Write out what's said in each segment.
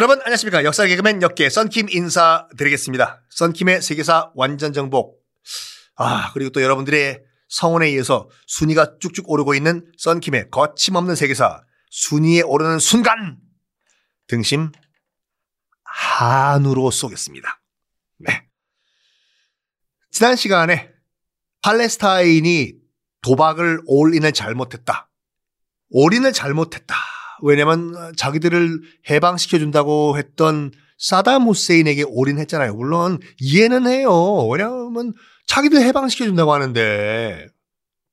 여러분 안녕하십니까 역사 개그맨 역계 썬킴 인사드리겠습니다. 썬킴의 세계사 완전 정복. 아 그리고 또 여러분들의 성원에 의해서 순위가 쭉쭉 오르고 있는 썬킴의 거침없는 세계사 순위에 오르는 순간 등심 한우로 쏘겠습니다. 네. 지난 시간에 팔레스타인이 도박을 올인을 잘못했다. 올인을 잘못했다. 왜냐면 자기들을 해방시켜준다고 했던 사담 후세인에게 올인했잖아요. 물론 이해는 해요. 왜냐하면 자기들 해방시켜준다고 하는데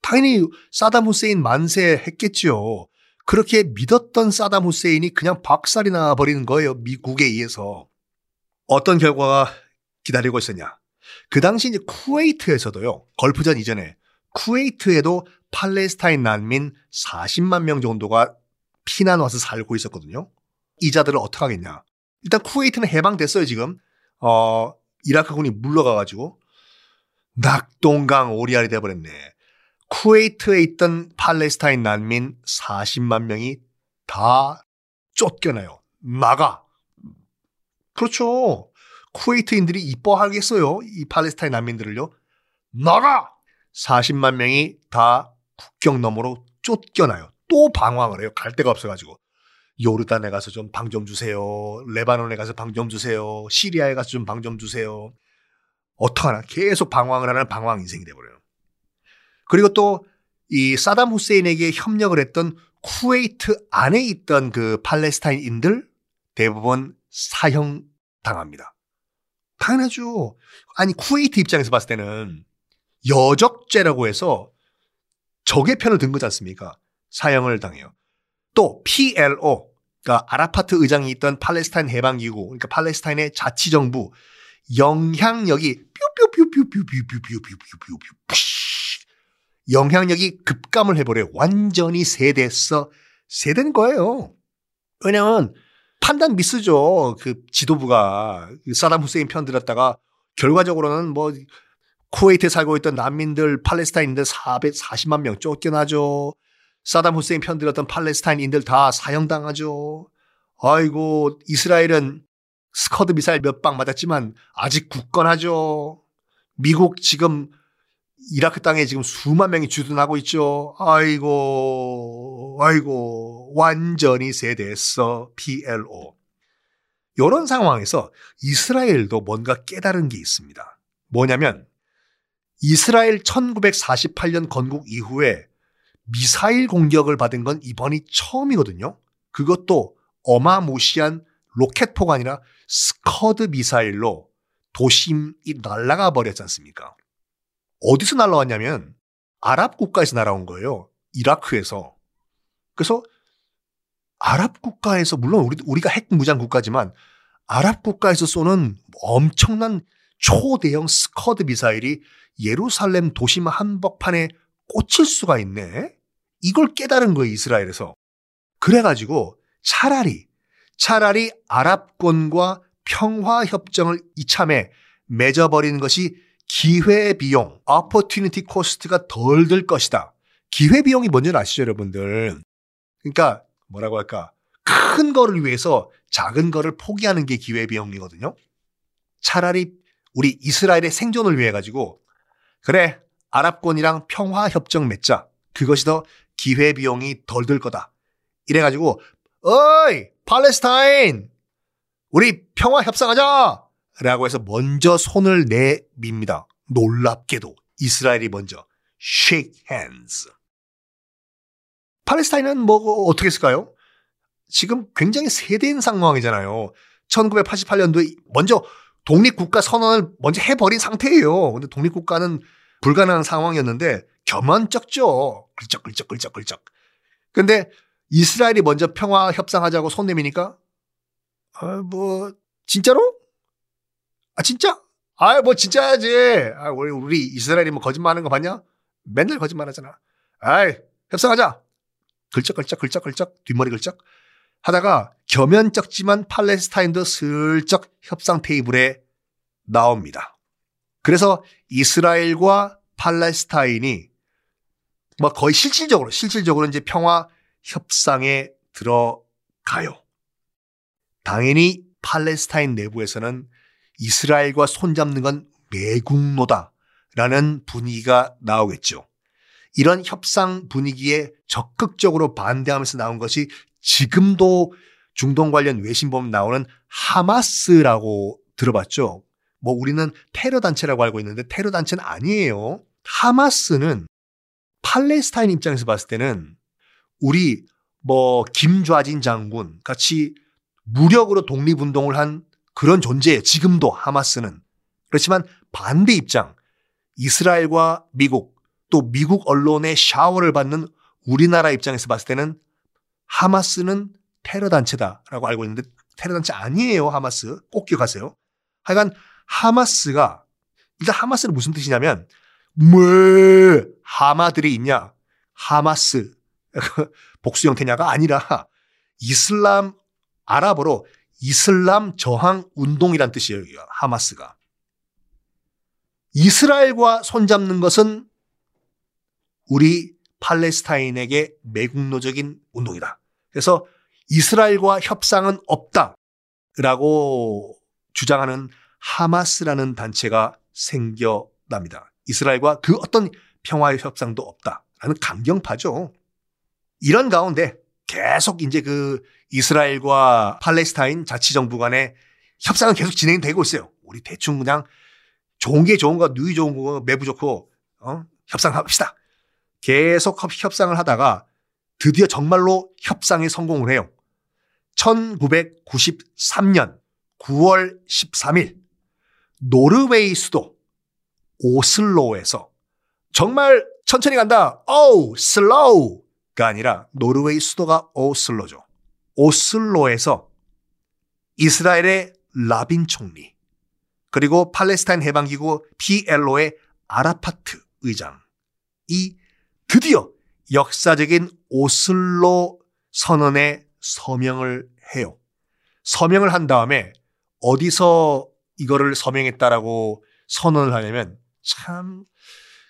당연히 사담 후세인 만세 했겠죠. 그렇게 믿었던 사담 후세인이 그냥 박살이 나버리는 거예요. 미국에 의해서. 어떤 결과가 기다리고 있었냐. 그 당시 이제 쿠웨이트에서도요. 걸프전 이전에 쿠웨이트에도 팔레스타인 난민 40만 명 정도가 피난 와서 살고 있었거든요. 이 자들을 어떻게 하겠냐. 일단 쿠웨이트는 해방됐어요, 지금. 어, 이라크군이 물러가가지고 낙동강 오리알이 돼버렸네. 쿠웨이트에 있던 팔레스타인 난민 40만 명이 다 쫓겨나요. 나가. 그렇죠. 쿠웨이트인들이 이뻐하겠어요. 이 팔레스타인 난민들을요. 나가! 40만 명이 다 국경 너머로 쫓겨나요. 또 방황을 해요. 갈 데가 없어가지고. 요르단에 가서 좀 방 좀 주세요. 레바논에 가서 방 좀 주세요. 시리아에 가서 좀 방 좀 주세요. 어떡하나. 계속 방황을 하는 방황 인생이 돼버려요. 그리고 또 이 사담 후세인에게 협력을 했던 쿠웨이트 안에 있던 그 팔레스타인인들 대부분 사형 당합니다. 당연하죠. 아니 쿠웨이트 입장에서 봤을 때는 여적죄라고 해서 적의 편을 든 거지 않습니까? 사형을 당해요. 또 PLO, 그러니까 아라파트 의장이 있던 팔레스타인 해방기구, 그러니까 팔레스타인의 자치정부 영향력이 뾰뾰뾰뾰뾰뾰뾰뾰뾰뾰뾰 영향력이 급감을 해버려요. 완전히 세대서 세된 거예요. 왜냐면 판단 미스죠. 그 지도부가 사담 후세인 편 들었다가 결과적으로는 뭐 쿠웨이트에 살고 있던 난민들 팔레스타인인들 440만 명 쫓겨나죠. 사담 후세인 편 들었던 팔레스타인인들 다 사형당하죠. 아이고 이스라엘은 스커드 미사일 몇 방 맞았지만 아직 굳건하죠. 미국 지금 이라크 땅에 지금 수만 명이 주둔하고 있죠. 아이고, 아이고, 완전히 세대했어. PLO. 이런 상황에서 이스라엘도 뭔가 깨달은 게 있습니다. 뭐냐면, 이스라엘 1948년 건국 이후에 미사일 공격을 받은 건 이번이 처음이거든요. 그것도 어마무시한 로켓포가 아니라 스커드 미사일로 도심이 날아가 버렸지 않습니까? 어디서 날라왔냐면 아랍 국가에서 날아온 거예요. 이라크에서. 그래서 아랍 국가에서 물론 우리 우리가 핵 무장 국가지만 아랍 국가에서 쏘는 엄청난 초대형 스커드 미사일이 예루살렘 도심 한복판에 꽂힐 수가 있네. 이걸 깨달은 거예요, 이스라엘에서. 그래가지고 차라리, 차라리 아랍권과 평화협정을 이참에 맺어버리는 것이 기회비용, opportunity cost가 덜 들 것이다. 기회비용이 뭔지 아시죠, 여러분들? 그러니까 뭐라고 할까? 큰 거를 위해서 작은 거를 포기하는 게 기회비용이거든요. 차라리 우리 이스라엘의 생존을 위해 가지고 그래 아랍권이랑 평화협정 맺자. 그것이 더 기회 비용이 덜 들 거다. 이래가지고 어이 팔레스타인 우리 평화 협상하자 라고 해서 먼저 손을 내밉니다. 놀랍게도 이스라엘이 먼저 shake hands. 팔레스타인은 뭐 어떻게 했을까요? 지금 굉장히 세대인 상황이잖아요. 1988년도에 먼저 독립국가 선언을 먼저 해버린 상태예요. 근데 독립국가는 불가능한 상황이었는데 겸언쩍죠. 글쩍글쩍글쩍글쩍. 근데 이스라엘이 먼저 평화 협상하자고 손 내미니까 아, 뭐 진짜로? 아 진짜? 아 뭐 진짜야지. 아 우리 우리 이스라엘이 뭐 거짓말하는 거 봤냐? 맨날 거짓말하잖아. 아이 협상하자. 글쩍글쩍 글쩍글쩍 뒷머리 글쩍 하다가 겸연쩍지만 팔레스타인도 슬쩍 협상 테이블에 나옵니다. 그래서 이스라엘과 팔레스타인이 뭐 거의 실질적으로 실질적으로 이제 평화 협상에 들어가요. 당연히 팔레스타인 내부에서는 이스라엘과 손잡는 건 매국노다라는 분위기가 나오겠죠. 이런 협상 분위기에 적극적으로 반대하면서 나온 것이 지금도 중동 관련 외신 보면 나오는 하마스라고 들어봤죠. 뭐 우리는 테러 단체라고 알고 있는데 테러 단체는 아니에요. 하마스는 팔레스타인 입장에서 봤을 때는 우리 뭐 김좌진 장군 같이 무력으로 독립운동을 한 그런 존재예요. 지금도 하마스는. 그렇지만 반대 입장, 이스라엘과 미국, 또 미국 언론의 샤워를 받는 우리나라 입장에서 봤을 때는 하마스는 테러 단체다라고 알고 있는데 테러 단체 아니에요, 하마스. 꼭 기억하세요. 하여간 하마스가 일단 하마스는 무슨 뜻이냐면 뭐 하마들이 있냐? 하마스 복수 형태냐가 아니라 이슬람 아랍어로 이슬람 저항 운동이란 뜻이에요. 하마스가. 이스라엘과 손잡는 것은 우리 팔레스타인에게 매국노적인 운동이다. 그래서 이스라엘과 협상은 없다라고 주장하는 하마스라는 단체가 생겨납니다. 이스라엘과 그 어떤 평화의 협상도 없다라는 강경파죠. 이런 가운데 계속 이제 그 이스라엘과 팔레스타인 자치정부 간의 협상은 계속 진행되고 있어요. 우리 대충 그냥 좋은 게 좋은 거, 누이 좋은 거, 매부 좋고, 어? 협상합시다. 계속 협상을 하다가 드디어 정말로 협상에 성공을 해요. 1993년 9월 13일 노르웨이 수도 오슬로에서 정말 천천히 간다. 오, 슬로우가 아니라 노르웨이 수도가 오슬로죠. 오슬로에서 이스라엘의 라빈 총리 그리고 팔레스타인 해방기구 PLO의 아라파트 의장이 드디어 역사적인 오슬로 선언에 서명을 해요. 서명을 한 다음에 어디서 이거를 서명했다라고 선언을 하냐면 참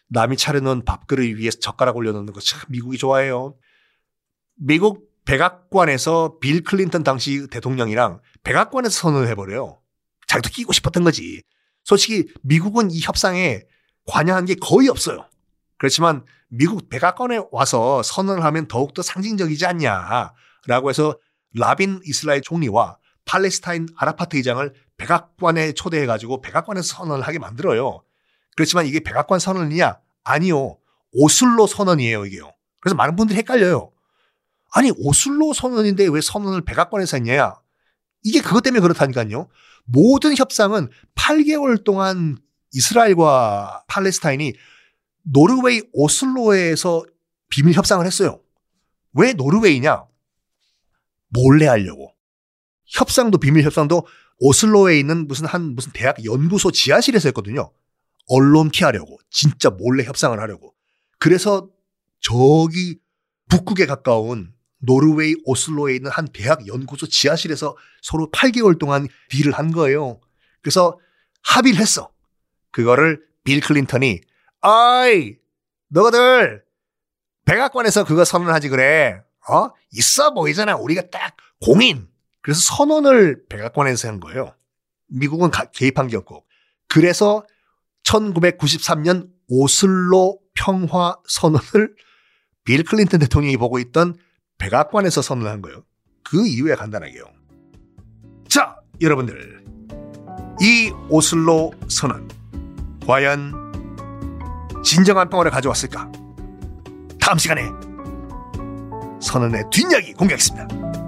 남이 차려놓은 밥그릇 위에 젓가락 올려놓는 거 참 미국이 좋아해요. 미국 백악관에서 빌 클린턴 당시 대통령이랑 백악관에서 선언을 해버려요. 자기도 끼고 싶었던 거지. 솔직히 미국은 이 협상에 관여한 게 거의 없어요. 그렇지만 미국 백악관에 와서 선언을 하면 더욱더 상징적이지 않냐라고 해서 라빈 이스라엘 총리와 팔레스타인 아라파트 의장을 백악관에 초대해가지고 백악관에서 선언을 하게 만들어요. 그렇지만 이게 백악관 선언이냐? 아니요. 오슬로 선언이에요, 이게요. 그래서 많은 분들이 헷갈려요. 아니, 오슬로 선언인데 왜 선언을 백악관에서 했냐? 이게 그것 때문에 그렇다니까요. 모든 협상은 8개월 동안 이스라엘과 팔레스타인이 노르웨이 오슬로에서 비밀 협상을 했어요. 왜 노르웨이냐? 몰래 하려고. 협상도 비밀 협상도 오슬로에 있는 무슨 한 무슨 대학 연구소 지하실에서 했거든요. 언론 피하려고 진짜 몰래 협상을 하려고. 그래서 저기 북극에 가까운 노르웨이 오슬로에 있는 한 대학 연구소 지하실에서 서로 8개월 동안 딜을 한 거예요. 그래서 합의를 했어. 그거를 빌 클린턴이 아이 너희들 백악관에서 그거 선언하지 그래. 어? 있어 보이잖아. 우리가 딱 공인. 그래서 선언을 백악관에서 한 거예요. 미국은 개입한 게 없고. 그래서 1993년 오슬로 평화 선언을 빌 클린턴 대통령이 보고 있던 백악관에서 선언한 거예요. 그 이유에 간단하게요. 자, 여러분들. 이 오슬로 선언. 과연 진정한 평화를 가져왔을까? 다음 시간에 선언의 뒷이야기 공개하겠습니다.